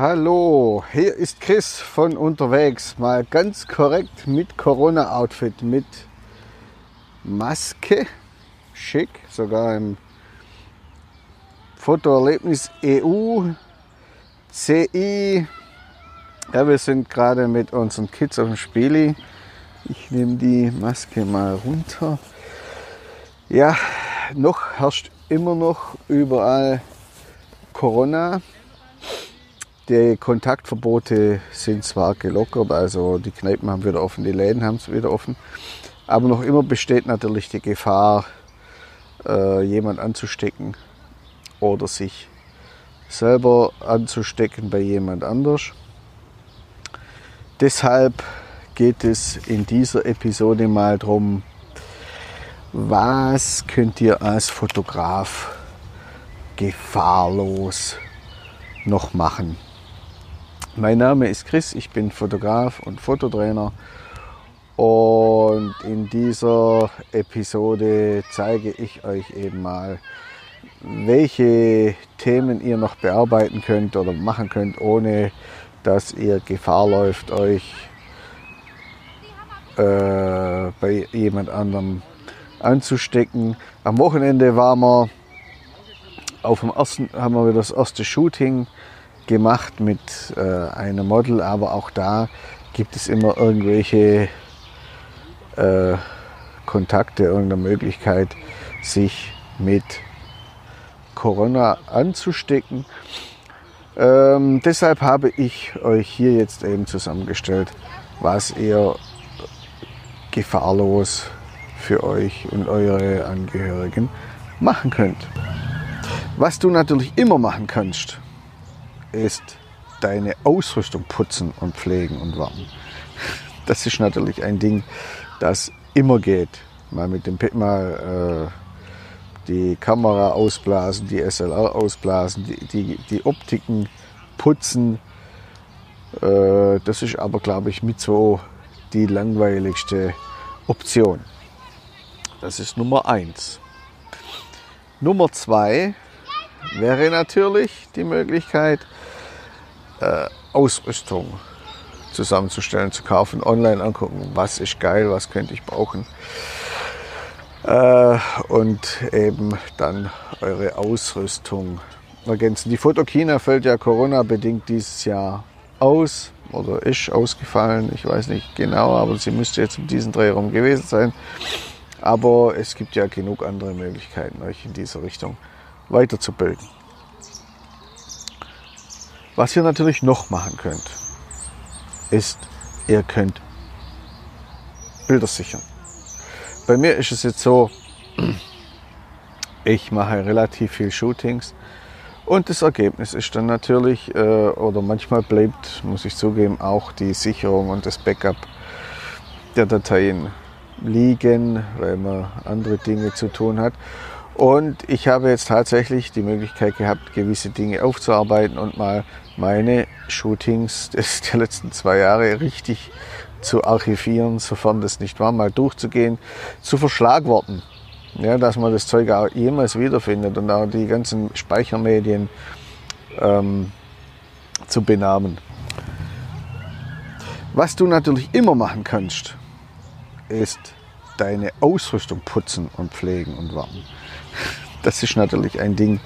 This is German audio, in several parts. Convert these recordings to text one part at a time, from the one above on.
Hallo, hier ist Chris von unterwegs. Mal ganz korrekt mit Corona-Outfit, mit Maske, schick, sogar im Fotoerlebnis EU, CI. Ja, wir sind gerade mit unseren Kids auf dem Spieli. Ich nehme die Maske mal runter. Ja, noch herrscht immer noch überall Corona. Die Kontaktverbote sind zwar gelockert, also die Kneipen haben wieder offen, die Läden haben es wieder offen, aber noch immer besteht natürlich die Gefahr, äh, jemand anzustecken oder sich selber anzustecken bei jemand anders. Deshalb geht es in dieser Episode mal darum, was könnt ihr als Fotograf gefahrlos noch machen. Mein Name ist Chris, ich bin Fotograf und Fototrainer und in dieser Episode zeige ich euch eben mal, welche Themen ihr noch bearbeiten könnt oder machen könnt, ohne dass ihr Gefahr läuft, euch äh, bei jemand anderem anzustecken. Am Wochenende waren wir auf dem ersten, haben wir das erste Shooting gemacht mit äh, einem Model, aber auch da gibt es immer irgendwelche äh, Kontakte, irgendeine Möglichkeit, sich mit Corona anzustecken. Ähm, deshalb habe ich euch hier jetzt eben zusammengestellt, was ihr gefahrlos für euch und eure Angehörigen machen könnt. Was du natürlich immer machen kannst, ist deine Ausrüstung putzen und pflegen und warten. Das ist natürlich ein Ding, das immer geht. Mal mit dem mal äh, die Kamera ausblasen, die SLR ausblasen, die, die, die Optiken putzen. Äh, das ist aber, glaube ich, mit so die langweiligste Option. Das ist Nummer eins. Nummer zwei wäre natürlich die Möglichkeit, äh, Ausrüstung zusammenzustellen, zu kaufen, online angucken, was ist geil, was könnte ich brauchen. Äh, und eben dann eure Ausrüstung ergänzen. Die Fotokina fällt ja Corona-bedingt dieses Jahr aus oder ist ausgefallen. Ich weiß nicht genau, aber sie müsste jetzt um diesen Dreh rum gewesen sein. Aber es gibt ja genug andere Möglichkeiten, euch in dieser Richtung weiterzubilden. Was ihr natürlich noch machen könnt, ist, ihr könnt Bilder sichern. Bei mir ist es jetzt so, ich mache relativ viel Shootings und das Ergebnis ist dann natürlich, äh, oder manchmal bleibt, muss ich zugeben, auch die Sicherung und das Backup der Dateien liegen, weil man andere Dinge zu tun hat. Und ich habe jetzt tatsächlich die Möglichkeit gehabt, gewisse Dinge aufzuarbeiten und mal meine Shootings der letzten zwei Jahre richtig zu archivieren, sofern das nicht war, mal durchzugehen, zu verschlagworten. Ja, dass man das Zeug auch jemals wiederfindet und auch die ganzen Speichermedien ähm, zu benamen. Was du natürlich immer machen kannst, ist deine Ausrüstung putzen und pflegen und warten. Das ist natürlich ein Ding,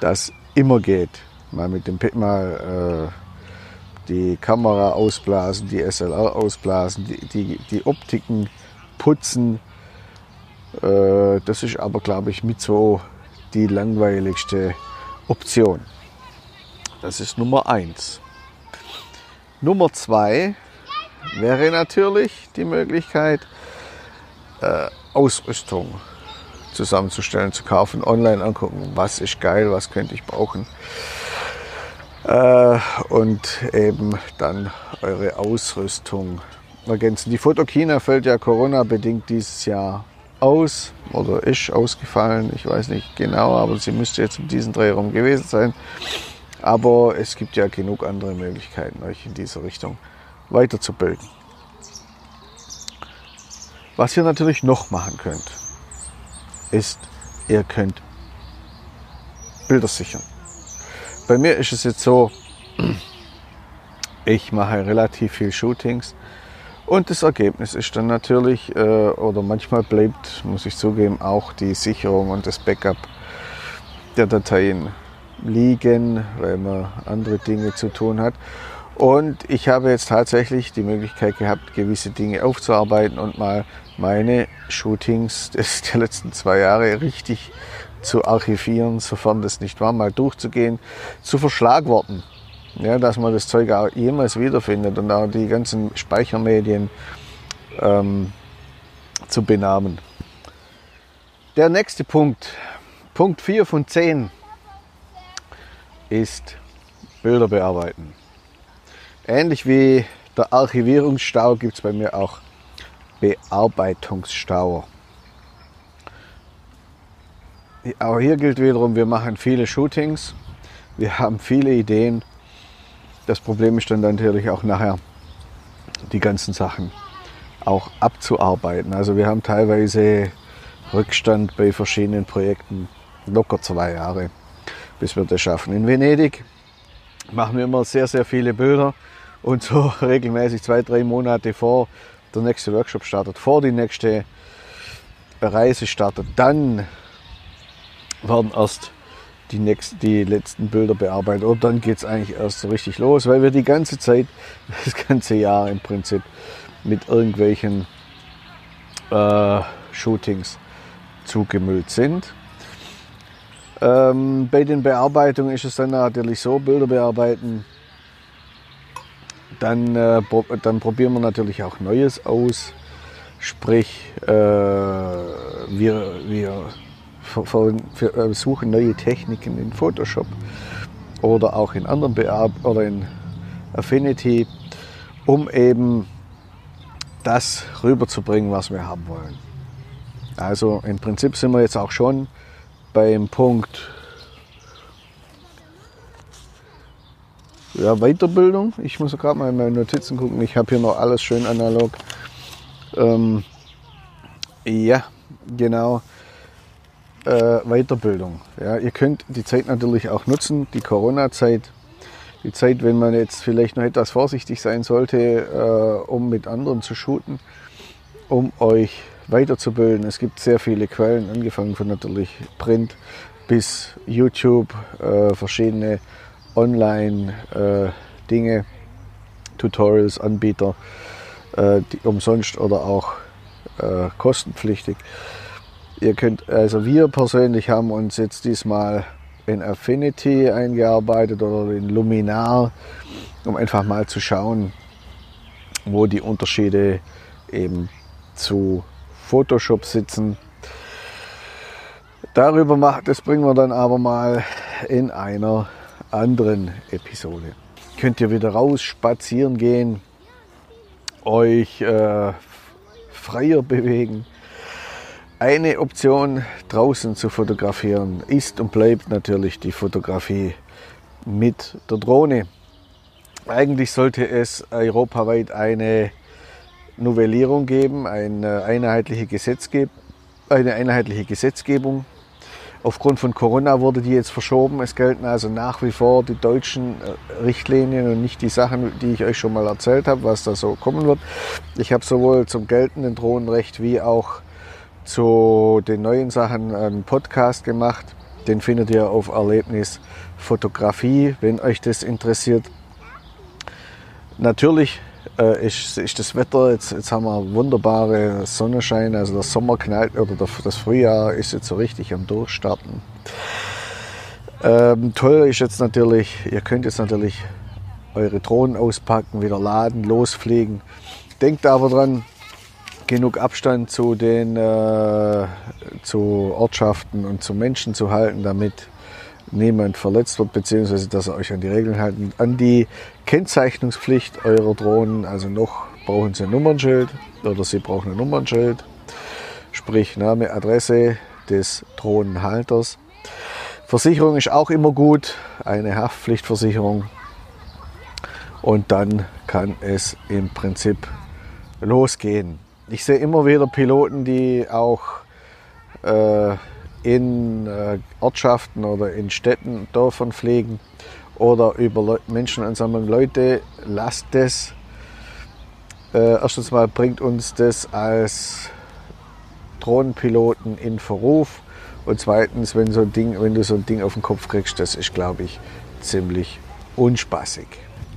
das immer geht. Mal mit dem mal äh, die Kamera ausblasen, die SLR ausblasen, die, die, die Optiken putzen. Äh, das ist aber, glaube ich, mit so die langweiligste Option. Das ist Nummer eins. Nummer zwei wäre natürlich die Möglichkeit, äh, Ausrüstung zusammenzustellen, zu kaufen, online angucken, was ist geil, was könnte ich brauchen. Äh, und eben dann eure Ausrüstung ergänzen. Die Fotokina fällt ja Corona-bedingt dieses Jahr aus oder ist ausgefallen, ich weiß nicht genau, aber sie müsste jetzt um diesen Dreh rum gewesen sein. Aber es gibt ja genug andere Möglichkeiten, euch in dieser Richtung weiterzubilden. Was ihr natürlich noch machen könnt, ist, ihr könnt Bilder sichern. Bei mir ist es jetzt so, Ich mache relativ viel Shootings und das Ergebnis ist dann natürlich, äh, oder manchmal bleibt, muss ich zugeben, auch die Sicherung und das Backup der Dateien liegen, weil man andere Dinge zu tun hat. Und ich habe jetzt tatsächlich die Möglichkeit gehabt, gewisse Dinge aufzuarbeiten und mal meine Shootings des, der letzten zwei Jahre richtig zu archivieren, sofern das nicht war, mal durchzugehen, zu verschlagworten. Ja, dass man das Zeug auch jemals wiederfindet und auch die ganzen Speichermedien ähm, zu benamen. Der nächste Punkt, Punkt 4 von 10, ist Bilder bearbeiten. Ähnlich wie der Archivierungsstau gibt es bei mir auch Bearbeitungsstau. Auch hier gilt wiederum, wir machen viele Shootings, wir haben viele Ideen. Das Problem ist dann natürlich auch nachher die ganzen Sachen auch abzuarbeiten. Also wir haben teilweise Rückstand bei verschiedenen Projekten, locker zwei Jahre, bis wir das schaffen. In Venedig machen wir immer sehr, sehr viele Bilder und so regelmäßig zwei, drei Monate vor der nächste Workshop startet, vor die nächste Reise startet, dann werden erst die, nächsten, die letzten Bilder bearbeitet. Und dann geht es eigentlich erst so richtig los, weil wir die ganze Zeit, das ganze Jahr im Prinzip mit irgendwelchen äh, Shootings zugemüllt sind. Ähm, bei den Bearbeitungen ist es dann natürlich so, Bilder bearbeiten dann, äh, dann probieren wir natürlich auch Neues aus. Sprich, äh, wir, wir versuchen äh, neue Techniken in Photoshop oder auch in anderen Bearb oder in Affinity, um eben das rüberzubringen, was wir haben wollen. Also im Prinzip sind wir jetzt auch schon beim Punkt ja, Weiterbildung. Ich muss gerade mal in meine Notizen gucken. Ich habe hier noch alles schön analog. Ähm, ja, genau. Äh, Weiterbildung. Ja, ihr könnt die Zeit natürlich auch nutzen, die Corona-Zeit. Die Zeit, wenn man jetzt vielleicht noch etwas vorsichtig sein sollte, äh, um mit anderen zu shooten, um euch weiterzubilden. Es gibt sehr viele Quellen, angefangen von natürlich Print bis YouTube, äh, verschiedene Online-Dinge, äh, Tutorials, Anbieter, äh, die umsonst oder auch äh, kostenpflichtig. Ihr könnt, also wir persönlich haben uns jetzt diesmal in Affinity eingearbeitet oder in Luminar, um einfach mal zu schauen, wo die Unterschiede eben zu Photoshop sitzen. Darüber macht, das bringen wir dann aber mal in einer anderen Episode. Könnt ihr wieder raus spazieren gehen, euch äh, freier bewegen. Eine Option draußen zu fotografieren ist und bleibt natürlich die Fotografie mit der Drohne. Eigentlich sollte es europaweit eine Novellierung geben, eine einheitliche, Gesetzgeb eine einheitliche Gesetzgebung Aufgrund von Corona wurde die jetzt verschoben. Es gelten also nach wie vor die deutschen äh, Richtlinien und nicht die Sachen, die ich euch schon mal erzählt habe, was da so kommen wird. Ich habe sowohl zum geltenden Drohnenrecht wie auch zu den neuen Sachen einen Podcast gemacht. Den findet ihr auf Erlebnis Fotografie, wenn euch das interessiert. Natürlich äh, ist, ist das Wetter, jetzt, jetzt haben wir wunderbare Sonnenschein, also der Sommer knallt oder das Frühjahr ist jetzt so richtig am Durchstarten. Ähm, toll ist jetzt natürlich, ihr könnt jetzt natürlich eure Drohnen auspacken, wieder laden, losfliegen. Denkt aber dran, genug Abstand zu den äh, zu Ortschaften und zu Menschen zu halten, damit niemand verletzt wird, beziehungsweise dass ihr euch an die Regeln halten. An die Kennzeichnungspflicht eurer Drohnen, also noch brauchen sie ein Nummernschild oder sie brauchen ein Nummernschild, sprich Name, Adresse des Drohnenhalters. Versicherung ist auch immer gut, eine Haftpflichtversicherung. Und dann kann es im Prinzip losgehen. Ich sehe immer wieder Piloten, die auch äh, in äh, Ortschaften oder in Städten, Dörfern pflegen oder über Menschen und sagen, Leute, lasst das. Äh, erstens mal bringt uns das als Drohnenpiloten in Verruf und zweitens, wenn, so ein Ding, wenn du so ein Ding auf den Kopf kriegst, das ist, glaube ich, ziemlich unspaßig.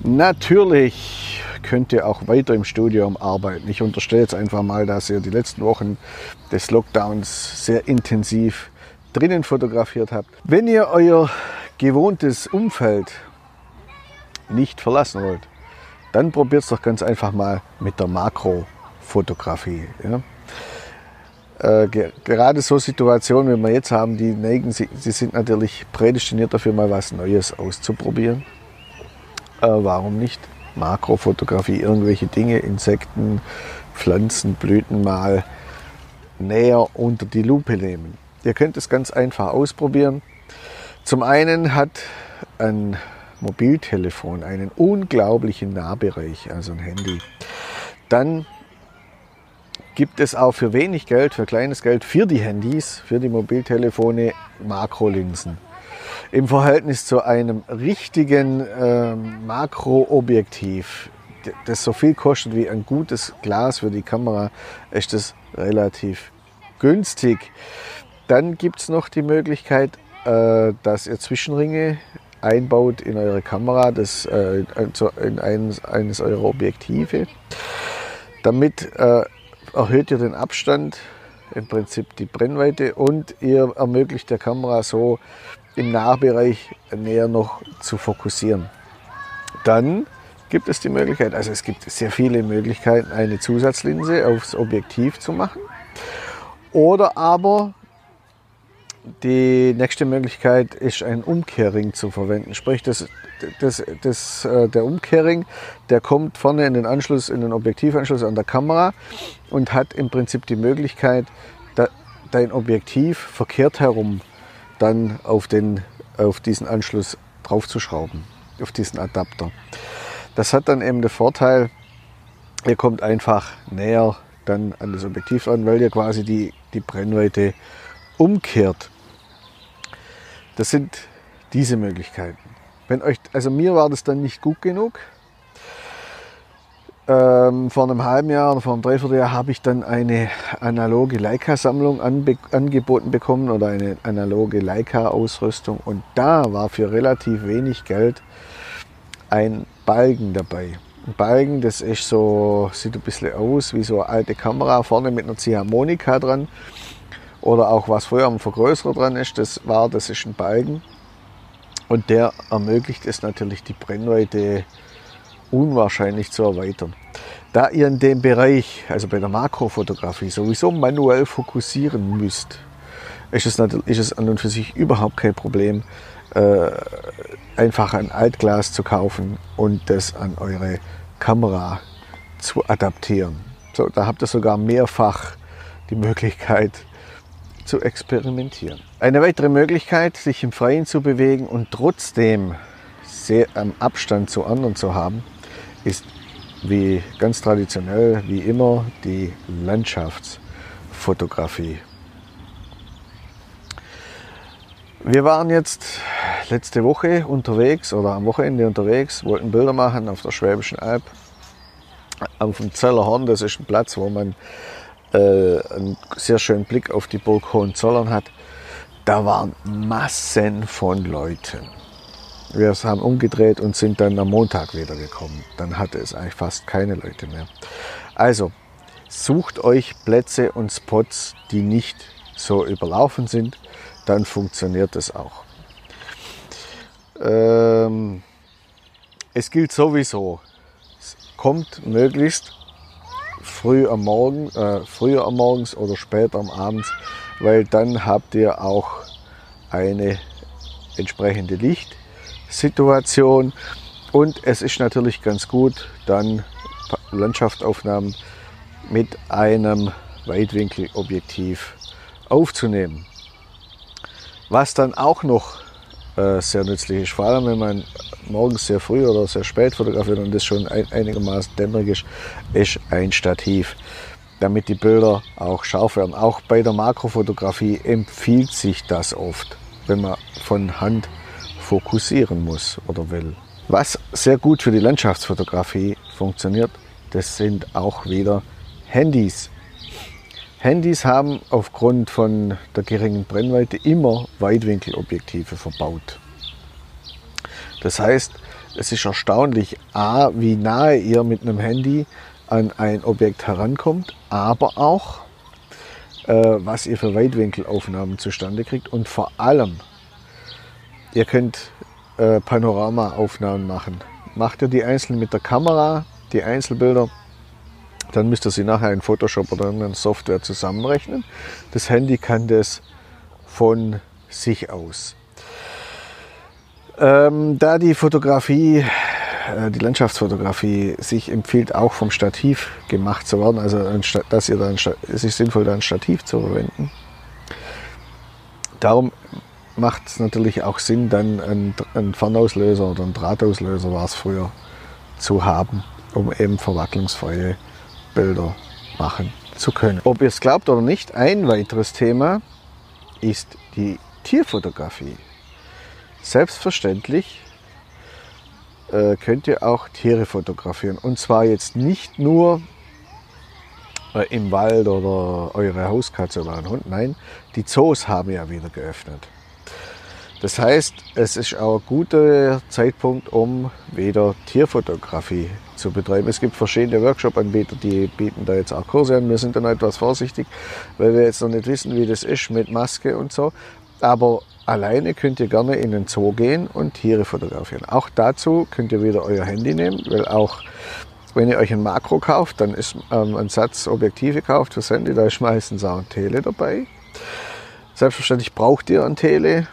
Natürlich könnt ihr auch weiter im Studium arbeiten. Ich unterstelle jetzt einfach mal, dass ihr die letzten Wochen des Lockdowns sehr intensiv drinnen fotografiert habt. Wenn ihr euer gewohntes Umfeld nicht verlassen wollt, dann probiert es doch ganz einfach mal mit der Makrofotografie. Ja? Äh, ge gerade so Situationen, wie wir jetzt haben, die neigen, sie, sie sind natürlich prädestiniert dafür, mal was Neues auszuprobieren. Äh, warum nicht? Makrofotografie, irgendwelche Dinge, Insekten, Pflanzen, Blüten mal näher unter die Lupe nehmen. Ihr könnt es ganz einfach ausprobieren. Zum einen hat ein Mobiltelefon einen unglaublichen Nahbereich, also ein Handy. Dann gibt es auch für wenig Geld, für kleines Geld, für die Handys, für die Mobiltelefone Makrolinsen. Im Verhältnis zu einem richtigen äh, Makroobjektiv, das so viel kostet wie ein gutes Glas für die Kamera, ist das relativ günstig. Dann gibt es noch die Möglichkeit, äh, dass ihr Zwischenringe einbaut in eure Kamera, das, äh, in eines, eines eurer Objektive. Damit äh, erhöht ihr den Abstand, im Prinzip die Brennweite und ihr ermöglicht der Kamera so im Nahbereich näher noch zu fokussieren. Dann gibt es die Möglichkeit, also es gibt sehr viele Möglichkeiten, eine Zusatzlinse aufs Objektiv zu machen. Oder aber die nächste Möglichkeit ist, ein Umkehrring zu verwenden. Sprich, das, das, das, äh, der Umkehrring, der kommt vorne in den Anschluss, in den Objektivanschluss an der Kamera und hat im Prinzip die Möglichkeit, dein Objektiv verkehrt herum dann auf, den, auf diesen Anschluss draufzuschrauben, auf diesen Adapter. Das hat dann eben den Vorteil, ihr kommt einfach näher dann an das Objektiv an, weil ihr quasi die, die Brennweite umkehrt. Das sind diese Möglichkeiten. Wenn euch, also mir war das dann nicht gut genug. Ähm, vor einem halben Jahr oder vor einem Dreivierteljahr habe ich dann eine analoge Leica-Sammlung anbe angeboten bekommen oder eine analoge Leica-Ausrüstung und da war für relativ wenig Geld ein Balken dabei. Ein Balken, das ist so, sieht ein bisschen aus wie so eine alte Kamera, vorne mit einer Ziehharmonika dran oder auch was früher am Vergrößerer dran ist, das war, das ist ein Balken. Und der ermöglicht es natürlich, die Brennweite unwahrscheinlich zu erweitern. Da ihr in dem Bereich, also bei der Makrofotografie, sowieso manuell fokussieren müsst, ist es, ist es an und für sich überhaupt kein Problem, äh, einfach ein Altglas zu kaufen und das an eure Kamera zu adaptieren. So, da habt ihr sogar mehrfach die Möglichkeit, zu experimentieren. Eine weitere Möglichkeit, sich im Freien zu bewegen und trotzdem sehr am Abstand zu anderen zu haben, ist wie ganz traditionell, wie immer, die Landschaftsfotografie. Wir waren jetzt letzte Woche unterwegs oder am Wochenende unterwegs, wollten Bilder machen auf der Schwäbischen Alb, auf dem Zellerhorn. Das ist ein Platz, wo man äh, einen sehr schönen Blick auf die Burg Hohenzollern hat, da waren Massen von Leuten. Wir haben umgedreht und sind dann am Montag wieder gekommen. Dann hatte es eigentlich fast keine Leute mehr. Also sucht euch Plätze und Spots, die nicht so überlaufen sind, dann funktioniert es auch. Ähm, es gilt sowieso, kommt möglichst früh am Morgen, äh, früher am Morgens oder später am Abend, weil dann habt ihr auch eine entsprechende Lichtsituation und es ist natürlich ganz gut, dann Landschaftsaufnahmen mit einem Weitwinkelobjektiv aufzunehmen. Was dann auch noch äh, sehr nützlich ist, vor allem wenn man morgens sehr früh oder sehr spät fotografiert und das schon ein, einigermaßen dämmerig ist, ist ein Stativ, damit die Bilder auch scharf werden. Auch bei der Makrofotografie empfiehlt sich das oft, wenn man von Hand fokussieren muss oder will. Was sehr gut für die Landschaftsfotografie funktioniert, das sind auch wieder Handys. Handys haben aufgrund von der geringen Brennweite immer Weitwinkelobjektive verbaut. Das heißt, es ist erstaunlich, a, wie nahe ihr mit einem Handy an ein Objekt herankommt, aber auch, äh, was ihr für Weitwinkelaufnahmen zustande kriegt und vor allem, ihr könnt äh, Panoramaaufnahmen machen. Macht ihr die einzeln mit der Kamera, die Einzelbilder, dann müsst ihr sie nachher in Photoshop oder in Software zusammenrechnen. Das Handy kann das von sich aus. Ähm, da die Fotografie, äh, die Landschaftsfotografie sich empfiehlt, auch vom Stativ gemacht zu werden, also dass ihr dann, es ist sinnvoll, da ein Stativ zu verwenden. Darum macht es natürlich auch Sinn, dann einen, einen Fernauslöser oder einen Drahtauslöser war es früher zu haben, um eben verwacklungsfreie Bilder machen zu können. Ob ihr es glaubt oder nicht, ein weiteres Thema ist die Tierfotografie. Selbstverständlich äh, könnt ihr auch Tiere fotografieren. Und zwar jetzt nicht nur äh, im Wald oder eure Hauskatze oder ein Hund. Nein, die Zoos haben ja wieder geöffnet. Das heißt, es ist auch ein guter Zeitpunkt, um wieder Tierfotografie zu betreiben. Es gibt verschiedene Workshop-Anbieter, die bieten da jetzt auch Kurse an. Wir sind dann etwas vorsichtig, weil wir jetzt noch nicht wissen, wie das ist mit Maske und so. Aber alleine könnt ihr gerne in den Zoo gehen und Tiere fotografieren. Auch dazu könnt ihr wieder euer Handy nehmen, weil auch wenn ihr euch ein Makro kauft, dann ist ähm, ein Satz Objektive kauft fürs Handy, da ist meistens auch ein Tele dabei. Selbstverständlich braucht ihr ein Tele,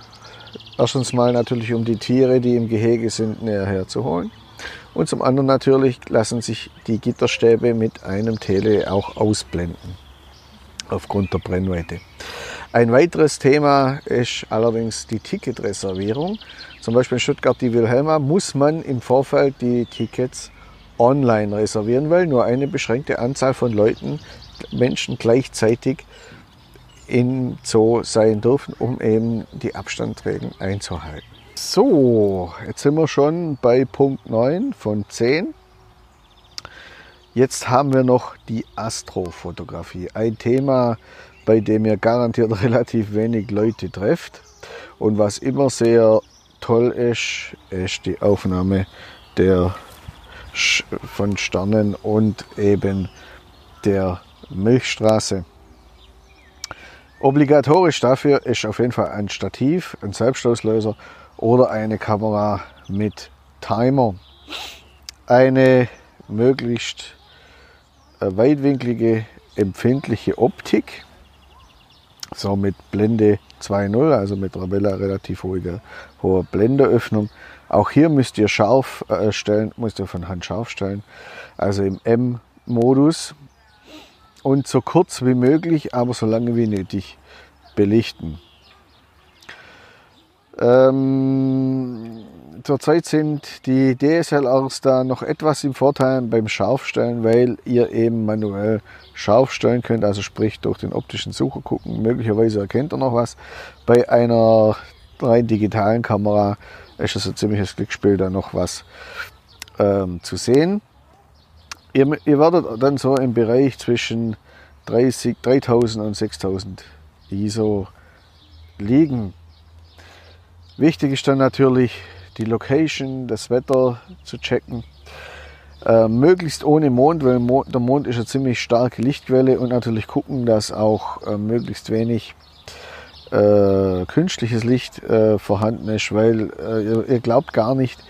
Erstens mal natürlich, um die Tiere, die im Gehege sind, näher herzuholen. Und zum anderen natürlich lassen sich die Gitterstäbe mit einem Tele auch ausblenden, aufgrund der Brennweite. Ein weiteres Thema ist allerdings die Ticketreservierung. Zum Beispiel in Stuttgart die Wilhelma muss man im Vorfeld die Tickets online reservieren, weil nur eine beschränkte Anzahl von Leuten, Menschen gleichzeitig in Zoo sein dürfen, um eben die Abstandregeln einzuhalten. So, jetzt sind wir schon bei Punkt 9 von 10. Jetzt haben wir noch die Astrofotografie. Ein Thema, bei dem ihr garantiert relativ wenig Leute trefft. Und was immer sehr toll ist, ist die Aufnahme der, von Sternen und eben der Milchstraße. Obligatorisch dafür ist auf jeden Fall ein Stativ, ein Selbstauslöser oder eine Kamera mit Timer. Eine möglichst äh, weitwinklige, empfindliche Optik, so mit Blende 2.0, also mit einer relativ hoher, hoher Blenderöffnung. Auch hier müsst ihr scharf äh, stellen, müsst ihr von Hand scharf stellen, also im M-Modus und so kurz wie möglich, aber so lange wie nötig belichten. Ähm, zurzeit sind die DSLRs da noch etwas im Vorteil beim Scharfstellen, weil ihr eben manuell scharf stellen könnt, also sprich durch den optischen Sucher gucken. Möglicherweise erkennt ihr noch was. Bei einer rein digitalen Kamera ist es ein ziemliches Glücksspiel, da noch was ähm, zu sehen. Ihr, ihr werdet dann so im Bereich zwischen 30, 3000 und 6000 ISO liegen. Wichtig ist dann natürlich die Location, das Wetter zu checken. Äh, möglichst ohne Mond, weil der Mond ist eine ziemlich starke Lichtquelle und natürlich gucken, dass auch äh, möglichst wenig äh, künstliches Licht äh, vorhanden ist, weil äh, ihr, ihr, glaubt gar nicht,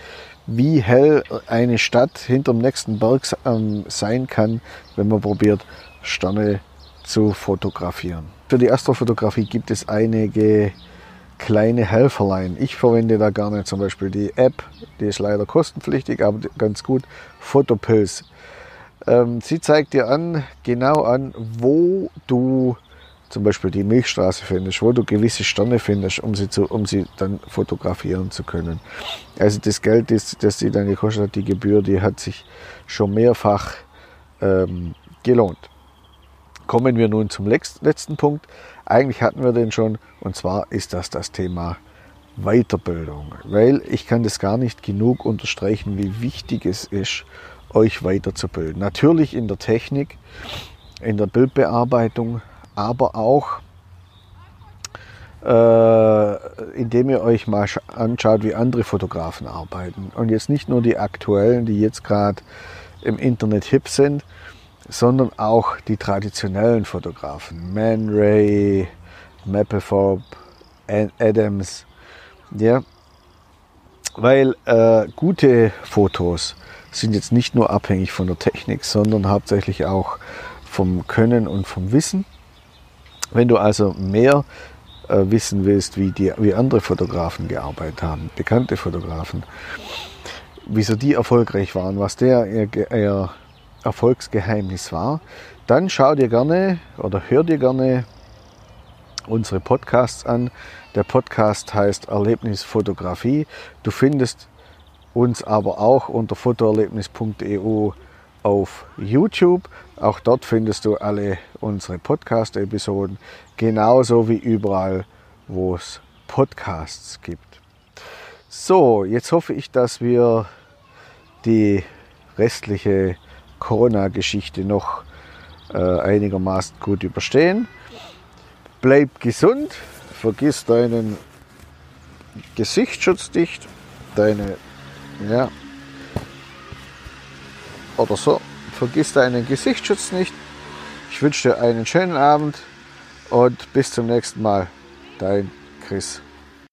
wie hell eine Stadt hinterm nächsten Berg ähm, sein kann, wenn man probiert, Sterne zu fotografieren. Für die Astrofotografie gibt es einige kleine Helferlein. Ich verwende da gerne zum Beispiel die App, die ist leider kostenpflichtig, aber ganz gut, Photopills. Ähm, sie zeigt dir an, genau an, wo du zum Beispiel die Milchstraße findest, wo du gewisse Sterne findest, um sie, zu, um sie dann fotografieren zu können. Also das Geld, das, das sie dann gekostet hat, die Gebühr, die hat sich schon mehrfach ähm, gelohnt. Kommen wir nun zum letzten Punkt. Eigentlich hatten wir den schon, und zwar ist das das Thema Weiterbildung, weil ich kann das gar nicht genug unterstreichen, wie wichtig es ist, euch weiterzubilden. Natürlich in der Technik, in der Bildbearbeitung, aber auch äh, indem ihr euch mal anschaut, wie andere Fotografen arbeiten. Und jetzt nicht nur die aktuellen, die jetzt gerade im Internet hip sind, sondern auch die traditionellen Fotografen. Man Ray, Mapplethorpe, Adams. Ja, weil äh, gute Fotos sind jetzt nicht nur abhängig von der Technik, sondern hauptsächlich auch vom Können und vom Wissen. Wenn du also mehr äh, wissen willst, wie, die, wie andere Fotografen gearbeitet haben, bekannte Fotografen, wieso die erfolgreich waren, was der ihr, ihr Erfolgsgeheimnis war, dann schau dir gerne oder hör dir gerne unsere Podcasts an. Der Podcast heißt Erlebnisfotografie. Du findest uns aber auch unter fotoerlebnis.eu auf YouTube. Auch dort findest du alle unsere Podcast-Episoden, genauso wie überall, wo es Podcasts gibt. So, jetzt hoffe ich, dass wir die restliche Corona-Geschichte noch äh, einigermaßen gut überstehen. Bleib gesund, vergiss deinen Gesichtsschutz nicht, deine, ja, oder so, vergiss deinen Gesichtsschutz nicht. Ich wünsche dir einen schönen Abend und bis zum nächsten Mal. Dein Chris.